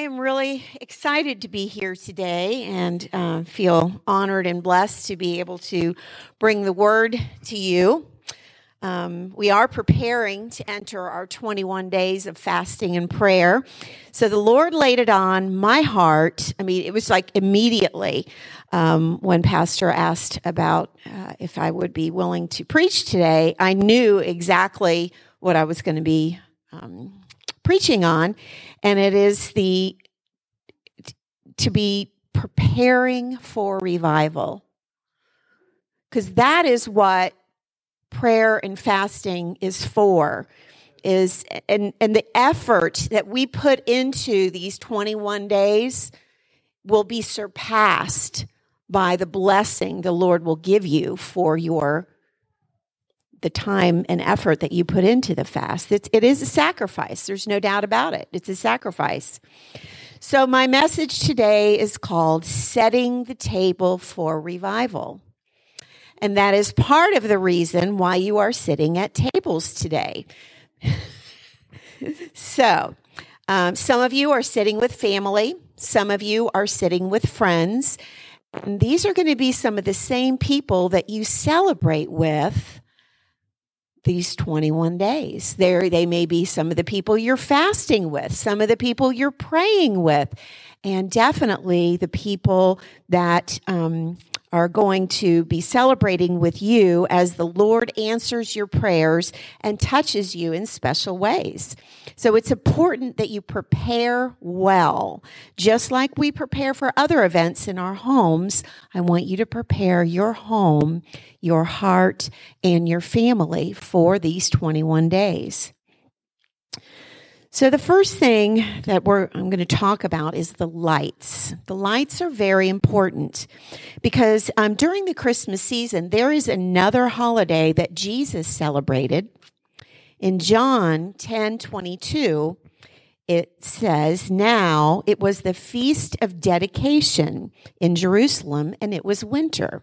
I am really excited to be here today and uh, feel honored and blessed to be able to bring the word to you. Um, we are preparing to enter our 21 days of fasting and prayer. So the Lord laid it on my heart. I mean, it was like immediately um, when Pastor asked about uh, if I would be willing to preach today, I knew exactly what I was going to be um, preaching on, and it is the to be preparing for revival. Because that is what prayer and fasting is for is and and the effort that we put into these 21 days will be surpassed by the blessing the Lord will give you for your the time and effort that you put into the fast. It's, it is a sacrifice. There's no doubt about it. It's a sacrifice. So, my message today is called Setting the Table for Revival. And that is part of the reason why you are sitting at tables today. so, um, some of you are sitting with family, some of you are sitting with friends. And these are going to be some of the same people that you celebrate with these 21 days. There, they may be some of the people you're fasting with, some of the people you're praying with, and definitely the people that um, are going to be celebrating with you as the Lord answers your prayers and touches you in special ways. So it's important that you prepare well. Just like we prepare for other events in our homes, I want you to prepare your home, your heart, and your family for these 21 days. So the first thing that we're I'm going to talk about is the lights. The lights are very important because um, during the Christmas season there is another holiday that Jesus celebrated. In John 10 22, it says, Now it was the feast of dedication in Jerusalem, and it was winter.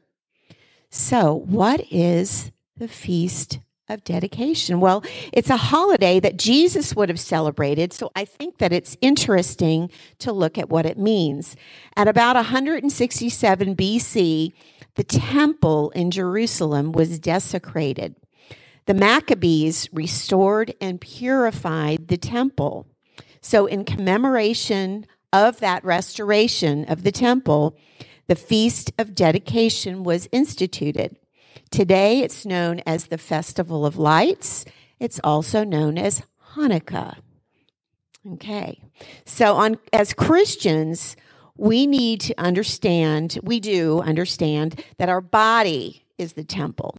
So, what is the feast of dedication. Well, it's a holiday that Jesus would have celebrated, so I think that it's interesting to look at what it means. At about 167 BC, the temple in Jerusalem was desecrated. The Maccabees restored and purified the temple. So, in commemoration of that restoration of the temple, the Feast of Dedication was instituted. Today it's known as the Festival of Lights. It's also known as Hanukkah. Okay. So on as Christians, we need to understand, we do understand that our body is the temple.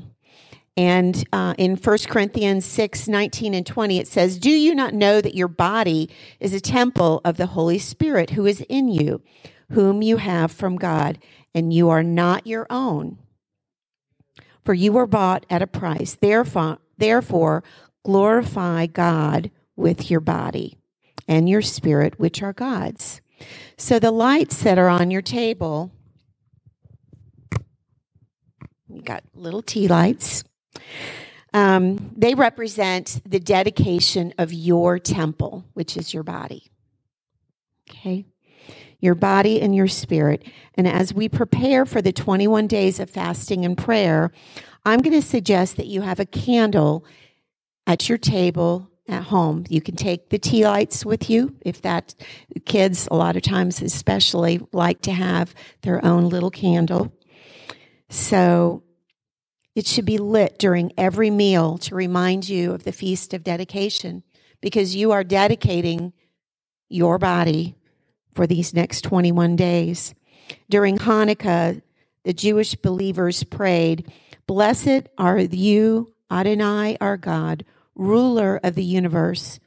And uh, in 1 Corinthians 6 19 and 20, it says, Do you not know that your body is a temple of the Holy Spirit who is in you, whom you have from God, and you are not your own? For you were bought at a price. Therefore, therefore glorify God with your body and your spirit, which are God's. So the lights that are on your table, you got little tea lights. Um, they represent the dedication of your temple, which is your body. Okay? Your body and your spirit. And as we prepare for the 21 days of fasting and prayer, I'm going to suggest that you have a candle at your table at home. You can take the tea lights with you if that kids a lot of times especially like to have their own little candle. So it should be lit during every meal to remind you of the feast of dedication because you are dedicating your body for these next 21 days. During Hanukkah, the Jewish believers prayed, Blessed are you, Adonai, our God, ruler of the universe,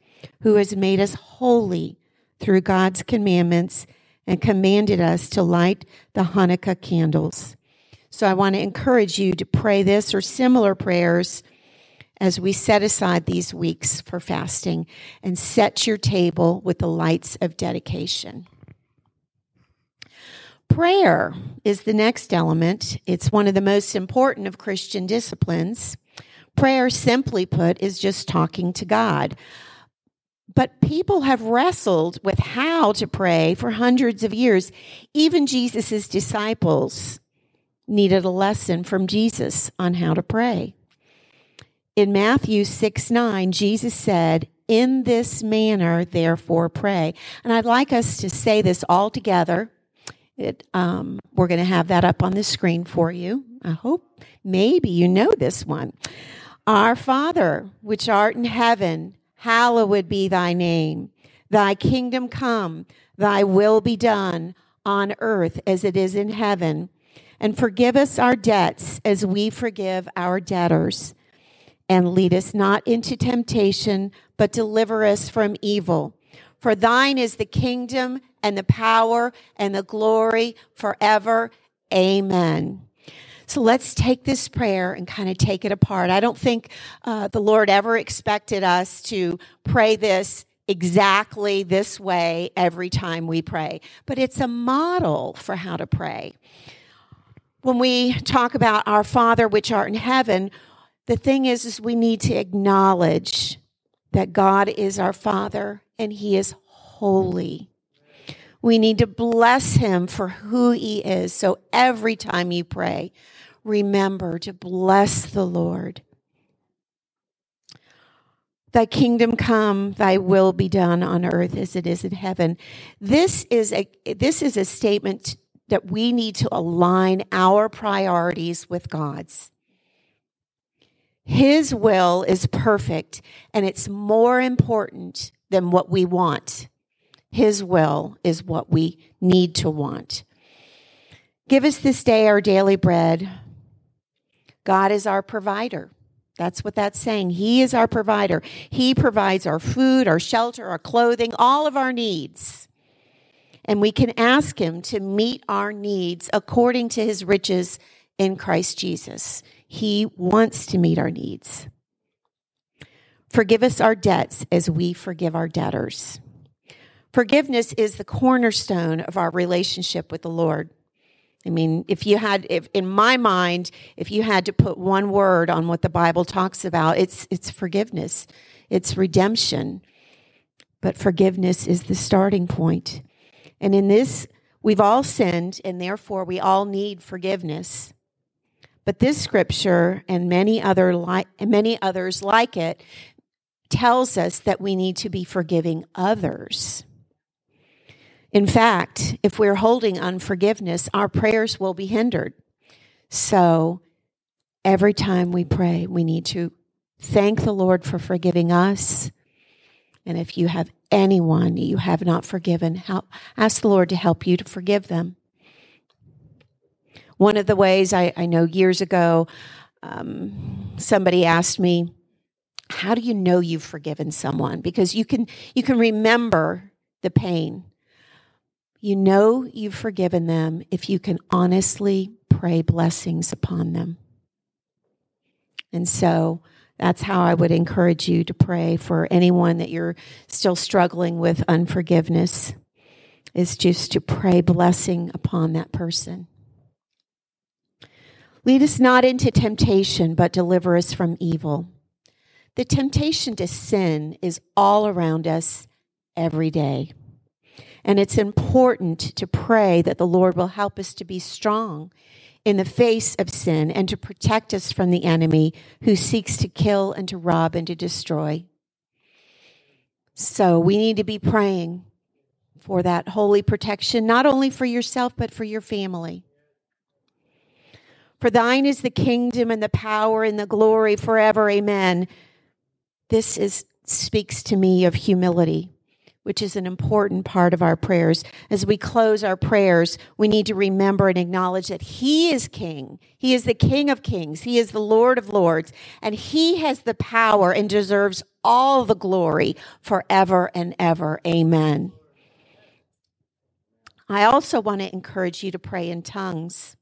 who has made us holy through God's commandments and commanded us to light the Hanukkah candles. So I want to encourage you to pray this or similar prayers as we set aside these weeks for fasting and set your table with the lights of dedication. Prayer is the next element. It's one of the most important of Christian disciplines. Prayer, simply put, is just talking to God. But people have wrestled with how to pray for hundreds of years. Even Jesus' disciples needed a lesson from Jesus on how to pray. In Matthew 6 9, Jesus said, In this manner, therefore, pray. And I'd like us to say this all together. It, um, we're going to have that up on the screen for you. I hope maybe you know this one. Our Father, which art in heaven, hallowed be thy name. Thy kingdom come, thy will be done on earth as it is in heaven. And forgive us our debts as we forgive our debtors. And lead us not into temptation, but deliver us from evil. For thine is the kingdom and the power and the glory forever. Amen. So let's take this prayer and kind of take it apart. I don't think uh, the Lord ever expected us to pray this exactly this way every time we pray, but it's a model for how to pray. When we talk about our Father which art in heaven, the thing is, is we need to acknowledge that God is our Father and He is holy. We need to bless Him for who He is. So every time you pray, remember to bless the Lord. Thy kingdom come, thy will be done on earth as it is in heaven. This is a, this is a statement that we need to align our priorities with God's. His will is perfect and it's more important than what we want. His will is what we need to want. Give us this day our daily bread. God is our provider. That's what that's saying. He is our provider. He provides our food, our shelter, our clothing, all of our needs. And we can ask Him to meet our needs according to His riches in Christ Jesus. He wants to meet our needs. Forgive us our debts as we forgive our debtors. Forgiveness is the cornerstone of our relationship with the Lord. I mean, if you had, if in my mind, if you had to put one word on what the Bible talks about, it's, it's forgiveness. It's redemption. But forgiveness is the starting point. And in this, we've all sinned and therefore we all need forgiveness. But this scripture and many other like, many others like it tells us that we need to be forgiving others. In fact, if we're holding unforgiveness, our prayers will be hindered. So every time we pray, we need to thank the Lord for forgiving us. And if you have anyone you have not forgiven, help, ask the Lord to help you to forgive them. One of the ways I, I know years ago, um, somebody asked me, "How do you know you've forgiven someone?" Because you can you can remember the pain you know you've forgiven them if you can honestly pray blessings upon them. And so that's how I would encourage you to pray for anyone that you're still struggling with unforgiveness, is just to pray blessing upon that person. Lead us not into temptation, but deliver us from evil. The temptation to sin is all around us every day. And it's important to pray that the Lord will help us to be strong in the face of sin and to protect us from the enemy who seeks to kill and to rob and to destroy. So we need to be praying for that holy protection, not only for yourself, but for your family. For thine is the kingdom and the power and the glory forever. Amen. This is, speaks to me of humility which is an important part of our prayers. As we close our prayers, we need to remember and acknowledge that He is King. He is the King of Kings. He is the Lord of Lords. And He has the power and deserves all the glory forever and ever. Amen. I also want to encourage you to pray in tongues.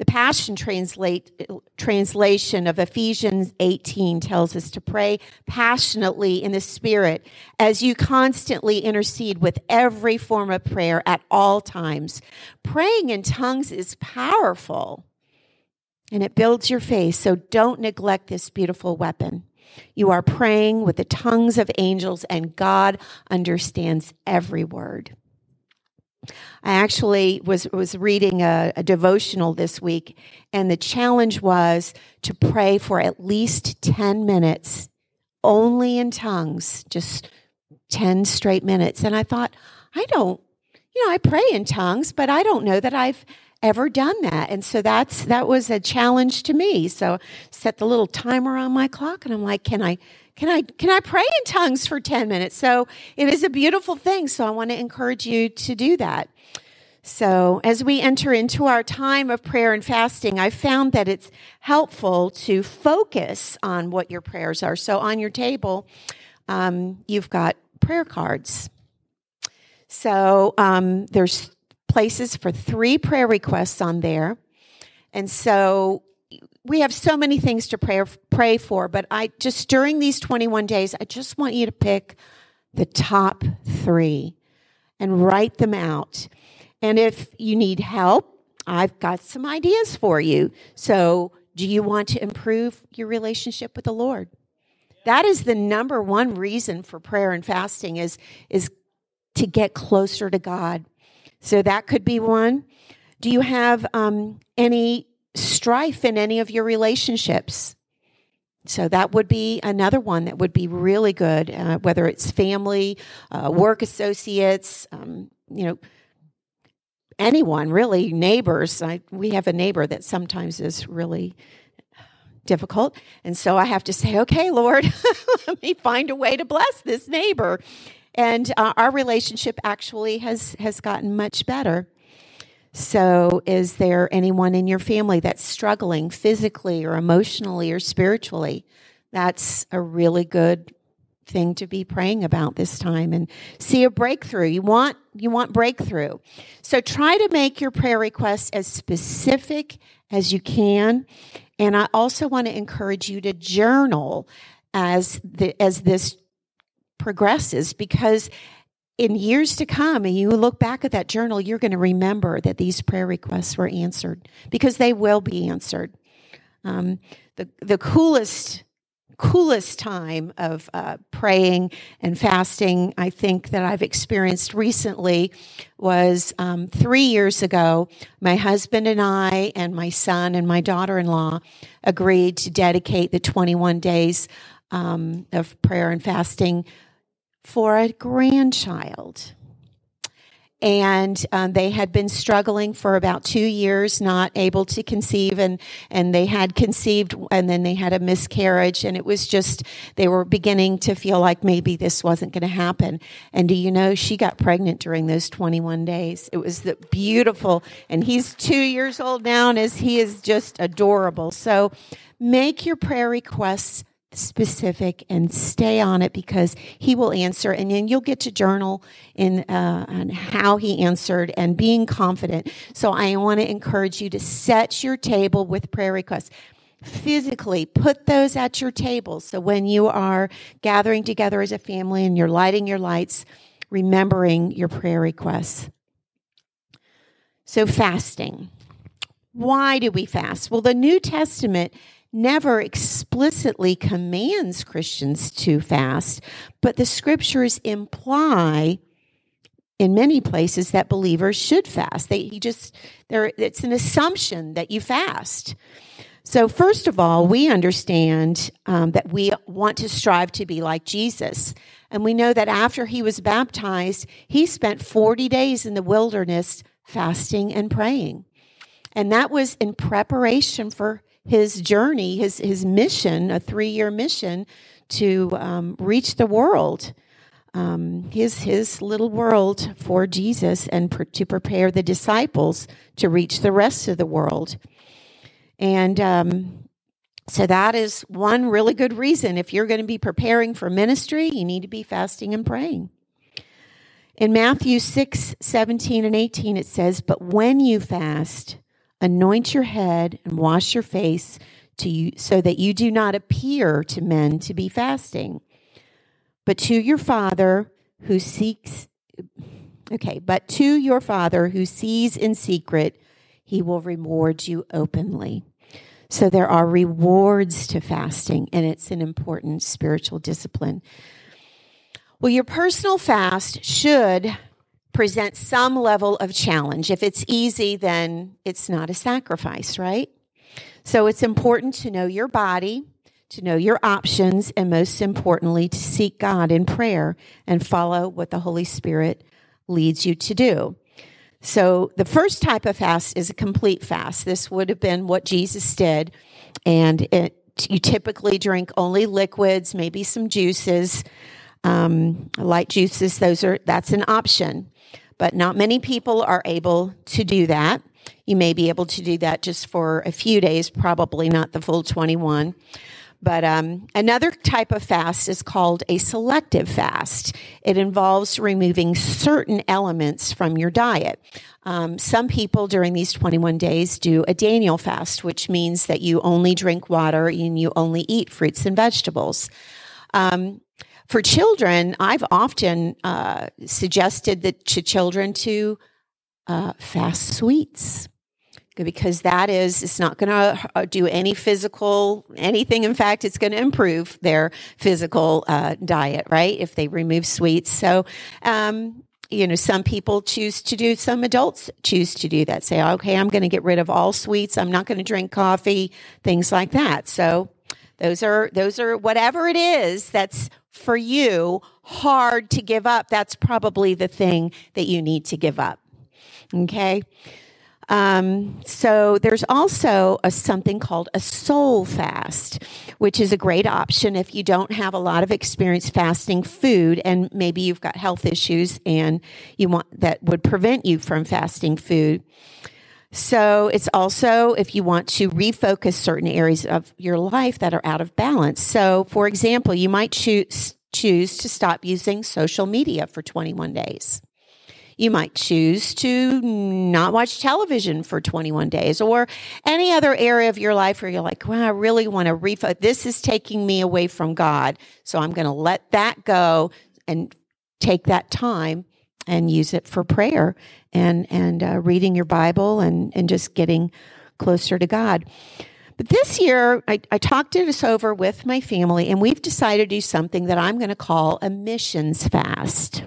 The Passion translate, translation of Ephesians 18 tells us to pray passionately in the Spirit as you constantly intercede with every form of prayer at all times. Praying in tongues is powerful and it builds your faith, so don't neglect this beautiful weapon. You are praying with the tongues of angels, and God understands every word. I actually was was reading a, a, devotional this week, and the challenge was to pray for at least ten minutes, only in tongues, just ten straight minutes. And I thought, I don't, you know, I pray in tongues, but I don't know that I've ever done that. And so that's that was a challenge to me. So set the little timer on my clock, and I'm like, can I? Can I can I pray in tongues for 10 minutes? So it is a beautiful thing. So I want to encourage you to do that. So, as we enter into our time of prayer and fasting, I found that it's helpful to focus on what your prayers are. So, on your table, um, you've got prayer cards. So, um, there's places for three prayer requests on there. And so, we have so many things to pray, pray for, but I just during these 21 days, I just want you to pick the top three and write them out. And if you need help, I've got some ideas for you. So, do you want to improve your relationship with the Lord? That is the number one reason for prayer and fasting is, is to get closer to God. So that could be one. Do you have um, any strife in any of your relationships. So that would be another one that would be really good, uh, whether it's family, uh, work associates, um, you know, anyone really, neighbors. I, we have a neighbor that sometimes is really difficult. And so I have to say, okay, Lord, let me find a way to bless this neighbor. And uh, our relationship actually has, has gotten much better. So, is there anyone in your family that's struggling physically or emotionally or spiritually? That's a really good thing to be praying about this time and see a breakthrough. You want you want breakthrough. So try to make your prayer requests as specific as you can. And I also want to encourage you to journal as the as this progresses because in years to come, and you look back at that journal, you're going to remember that these prayer requests were answered because they will be answered. Um, the the coolest coolest time of uh, praying and fasting I think that I've experienced recently was um, three years ago. My husband and I and my son and my daughter-in-law agreed to dedicate the 21 days um, of prayer and fasting for a grandchild. And um, they had been struggling for about two years, not able to conceive, and and they had conceived, and then they had a miscarriage, and it was just they were beginning to feel like maybe this wasn't going to happen. And do you know she got pregnant during those 21 days? It was the beautiful, and he's two years old now, and as he is just adorable. So make your prayer requests specific and stay on it because he will answer. And then you'll get to journal in uh, on how he answered and being confident. So i want to encourage you to set your table with prayer requests. Physically put those at your table. So when you are gathering together as a family and you're lighting your lights remembering your prayer requests. So fasting. Why do we fast? Well the new testament never explicitly commands Christians to fast, but the scriptures imply in many places that believers should fast. They he just there it's an assumption that you fast. So first of all, we understand um, that we want to strive to be like Jesus. And we know that after he was baptized, he spent 40 days in the wilderness fasting and praying. And that was in preparation for his journey, his his mission, a three year mission to um, reach the world, um, his his little world for Jesus, and to prepare the disciples to reach the rest of the world. And um, so that is one really good reason. If you're going to be preparing for ministry, you need to be fasting and praying. In Matthew 6, 17 and 18, it says, But when you fast, Anoint your head and wash your face to you so that you do not appear to men to be fasting, but to your Father who seeks okay, but to your Father who sees in secret, he will reward you openly. So there are rewards to fasting, and it's an important spiritual discipline. Well, your personal fast should present some level of challenge. If it's easy, then it's not a sacrifice, right? So it's important to know your body, to know your options, and most importantly, to seek God in prayer and follow what the Holy Spirit leads you to do. So the first type of fast is a complete fast. This would have been what Jesus did. And it, you typically drink only liquids, maybe some juices, um, light juices. Those are, that's an option. But not many people are able to do that. You may be able to do that just for a few days, probably not the full 21. But um, another type of fast is called a selective fast. It involves removing certain elements from your diet. Um, some people during these 21 days do a Daniel fast, which means that you only drink water and you only eat fruits and vegetables. Um, for children, I've often uh, suggested that to children to uh, fast sweets. Because that is it's not going to uh, do any physical anything. In fact it's going to improve their physical uh, diet right? If they remove sweets. So um, you know some people choose to do some adults choose to do that. Say okay i'm going to get rid of all sweets. I'm not going to drink coffee things like that. So those are those are whatever it is that's for you hard to give up that's probably the thing that you need to give up okay um, so there's also a, something called a soul fast, which is a great option if you don't have a lot of experience fasting food and maybe you've got health issues and you want that would prevent you from fasting food. So it's also if you want to refocus certain areas of your life that are out of balance. So for example, you might choose choose to stop using social media for 21 days. You might choose to not watch television for 21 days or any other area of your life where you're like, well, I really want to refocus. This is taking me away from God. So I'm going to let that go and take that time and use it for prayer and, and uh, reading your Bible and, and just getting closer to God. But this year, I, I, talked this over with my family, and we've decided to do something that I'm going to call a missions fast.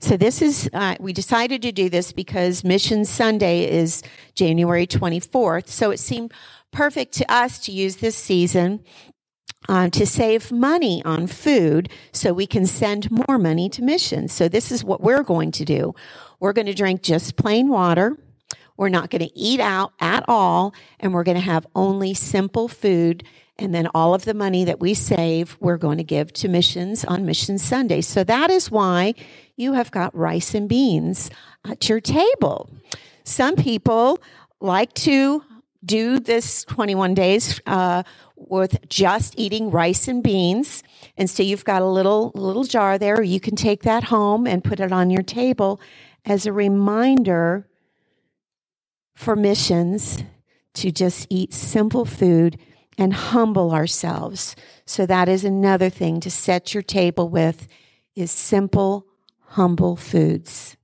So this is, uh, we decided to do this because Mission Sunday is January 24th. So it seemed perfect to us to use this season uh, to save money on food so we can send more money to missions. So this is what we're going to do. We're going to drink just plain water. We're not going to eat out at all. And we're going to have only simple food and then all of the money that we save, we're going to give to missions on Mission Sunday. So that is why you have got rice and beans at your table. Some people like to do this 21 days uh, with just eating rice and beans. And so you've got a little little jar there. You can take that home and put it on your table as a reminder for missions to just eat simple food and humble ourselves. So that is another thing to set your table with is simple, humble foods.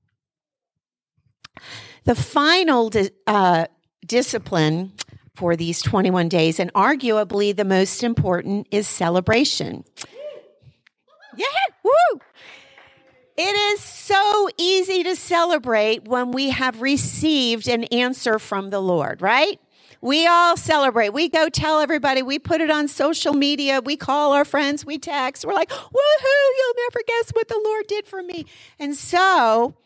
The final uh, discipline for these 21 days, and arguably the most important, is celebration. Yeah, woo! It is so easy to celebrate when we have received an answer from the Lord, right? We all celebrate. We go tell everybody. We put it on social media. We call our friends. We text. We're like, woohoo, you'll never guess what the Lord did for me. And so,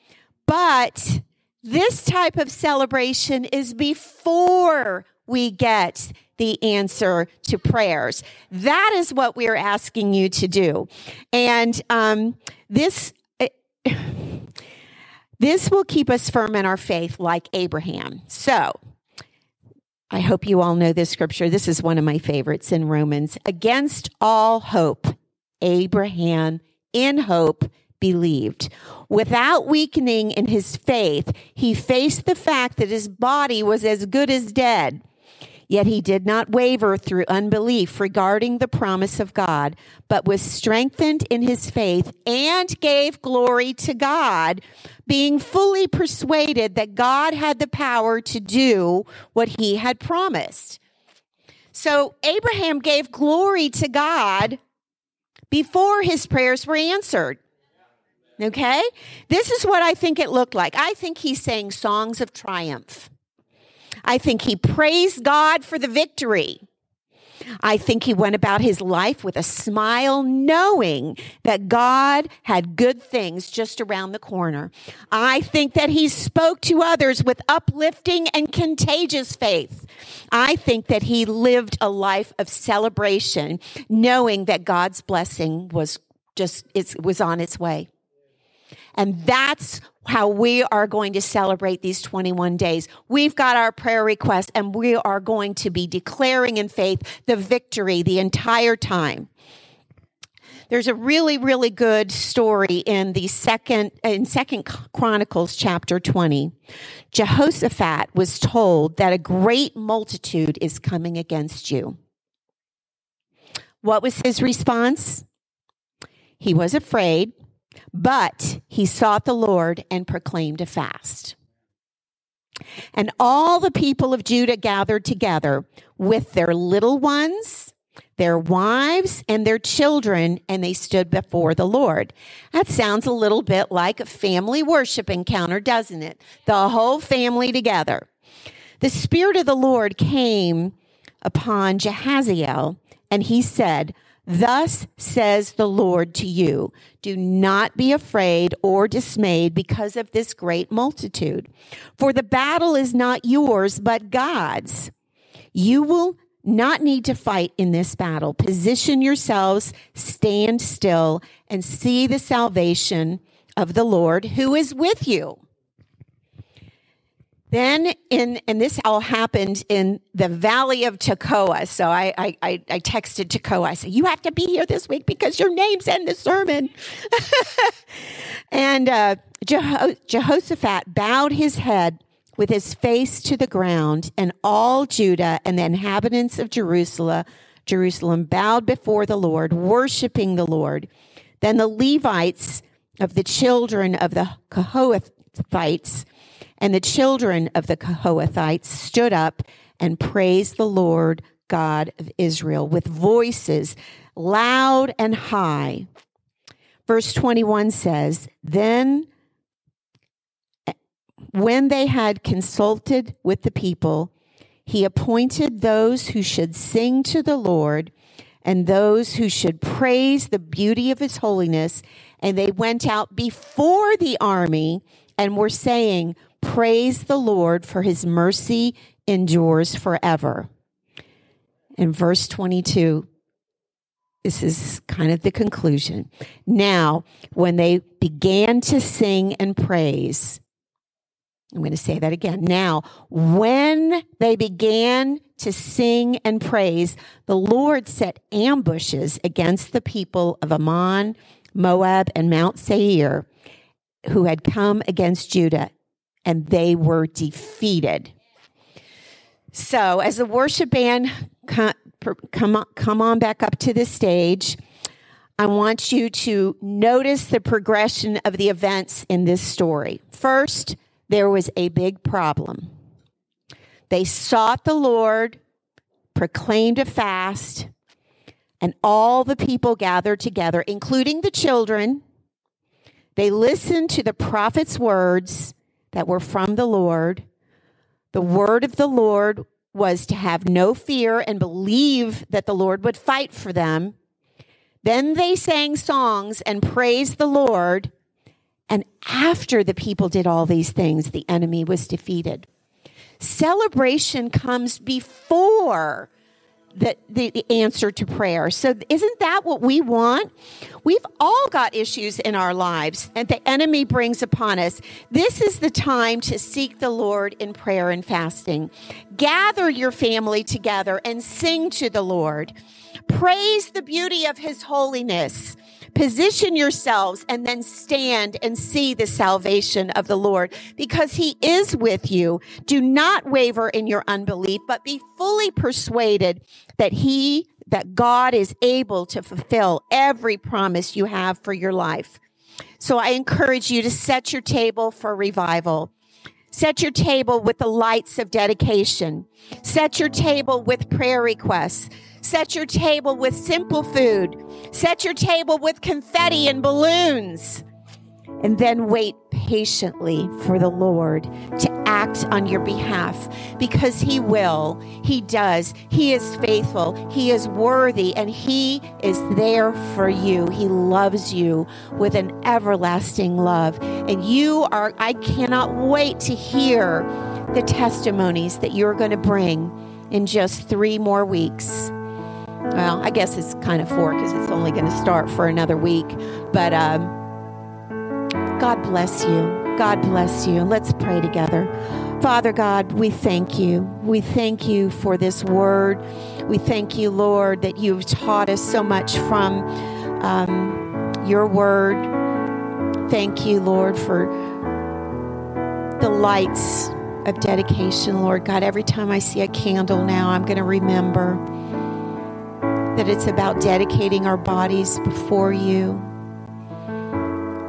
but this type of celebration is before we get the answer to prayers. That is what we are asking you to do. And um, this. This will keep us firm in our faith like Abraham. So, I hope you all know this scripture. This is one of my favorites in Romans. Against all hope, Abraham in hope believed. Without weakening in his faith, he faced the fact that his body was as good as dead. Yet he did not waver through unbelief regarding the promise of God, but was strengthened in his faith and gave glory to God, being fully persuaded that God had the power to do what he had promised. So Abraham gave glory to God before his prayers were answered. Okay? This is what I think it looked like. I think he sang songs of triumph. I think he praised God for the victory. I think he went about his life with a smile, knowing that God had good things just around the corner. I think that he spoke to others with uplifting and contagious faith. I think that he lived a life of celebration, knowing that God's blessing was just, it was on its way. And that's how we are going to celebrate these 21 days. We've got our prayer request and we are going to be declaring in faith the victory the entire time. There's a really, really good story in the second, in second Chronicles chapter 20. Jehoshaphat was told that a great multitude is coming against you. What was his response? He was afraid but he sought the Lord and proclaimed a fast. And all the people of Judah gathered together with their little ones, their wives, and their children, and they stood before the Lord. That sounds a little bit like a family worship encounter, doesn't it? The whole family together. The Spirit of the Lord came upon Jehaziel, and he said, Thus says the Lord to you, do not be afraid or dismayed because of this great multitude. For the battle is not yours, but God's. You will not need to fight in this battle. Position yourselves, stand still, and see the salvation of the Lord who is with you. Then in, and this all happened in the valley of Tekoa. So I, I, I, texted Tekoa. I said, you have to be here this week because your name's in the sermon. and, uh, Jeho- Jehoshaphat bowed his head with his face to the ground and all Judah and the inhabitants of Jerusalem, Jerusalem bowed before the Lord, worshiping the Lord. Then the Levites of the children of the Kohathites and the children of the Kohathites stood up and praised the Lord God of Israel with voices loud and high. Verse 21 says, Then when they had consulted with the people, he appointed those who should sing to the Lord and those who should praise the beauty of his holiness. And they went out before the army and we're saying, Praise the Lord for his mercy endures forever. In verse 22, this is kind of the conclusion. Now, when they began to sing and praise, I'm going to say that again. Now, when they began to sing and praise, the Lord set ambushes against the people of Ammon, Moab, and Mount Seir who had come against Judah and they were defeated. So, as the worship band come, come, come on back up to the stage, I want you to notice the progression of the events in this story. First, there was a big problem. They sought the Lord, proclaimed a fast, and all the people gathered together, including the children. They listened to the prophet's words that were from the Lord. The word of the Lord was to have no fear and believe that the Lord would fight for them. Then they sang songs and praised the Lord. And after the people did all these things, the enemy was defeated. Celebration comes before the, the, the, answer to prayer. So isn't that what we want? We've all got issues in our lives and the enemy brings upon us. This is the time to seek the Lord in prayer and fasting. Gather your family together and sing to the Lord. Praise the beauty of his holiness. Position yourselves and then stand and see the salvation of the Lord because he is with you. Do not waver in your unbelief, but be fully persuaded that he, that God is able to fulfill every promise you have for your life. So I encourage you to set your table for revival. Set your table with the lights of dedication. Set your table with prayer requests. Set your table with simple food. Set your table with confetti and balloons. And then wait patiently for the Lord to act on your behalf because He will. He does. He is faithful. He is worthy and He is there for you. He loves you with an everlasting love. And you are, I cannot wait to hear the testimonies that you're going to bring in just three more weeks. Well, I guess it's kind of four because it's only going to start for another week. But um, God bless you. God bless you. Let's pray together. Father God, we thank you. We thank you for this word. We thank you, Lord, that you've taught us so much from um, your word. Thank you, Lord, for the lights of dedication, Lord God. Every time I see a candle now, I'm going to remember that it's about dedicating our bodies before you.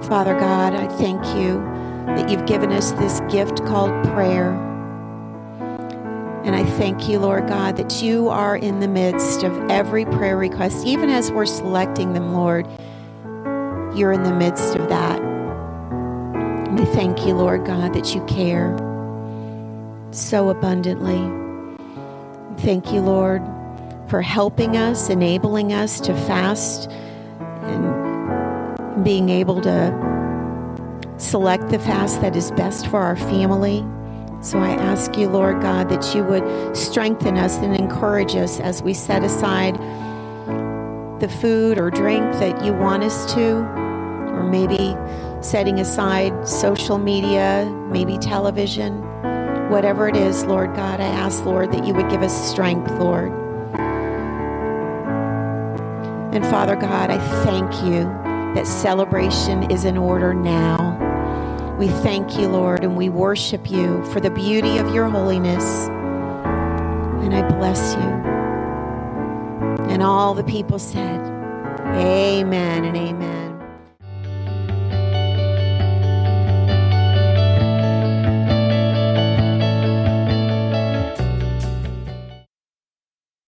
Father God, I thank you that you've given us this gift called prayer. And I thank you, Lord God, that you are in the midst of every prayer request, even as we're selecting them, Lord. You're in the midst of that. We thank you, Lord God, that you care so abundantly. Thank you, Lord, for helping us, enabling us to fast and being able to select the fast that is best for our family. So I ask you, Lord God, that you would strengthen us and encourage us as we set aside the food or drink that you want us to, or maybe setting aside social media, maybe television, whatever it is, Lord God. I ask, Lord, that you would give us strength, Lord. And Father God, I thank you that celebration is in order now. We thank you, Lord, and we worship you for the beauty of your holiness. And I bless you. And all the people said, Amen and amen.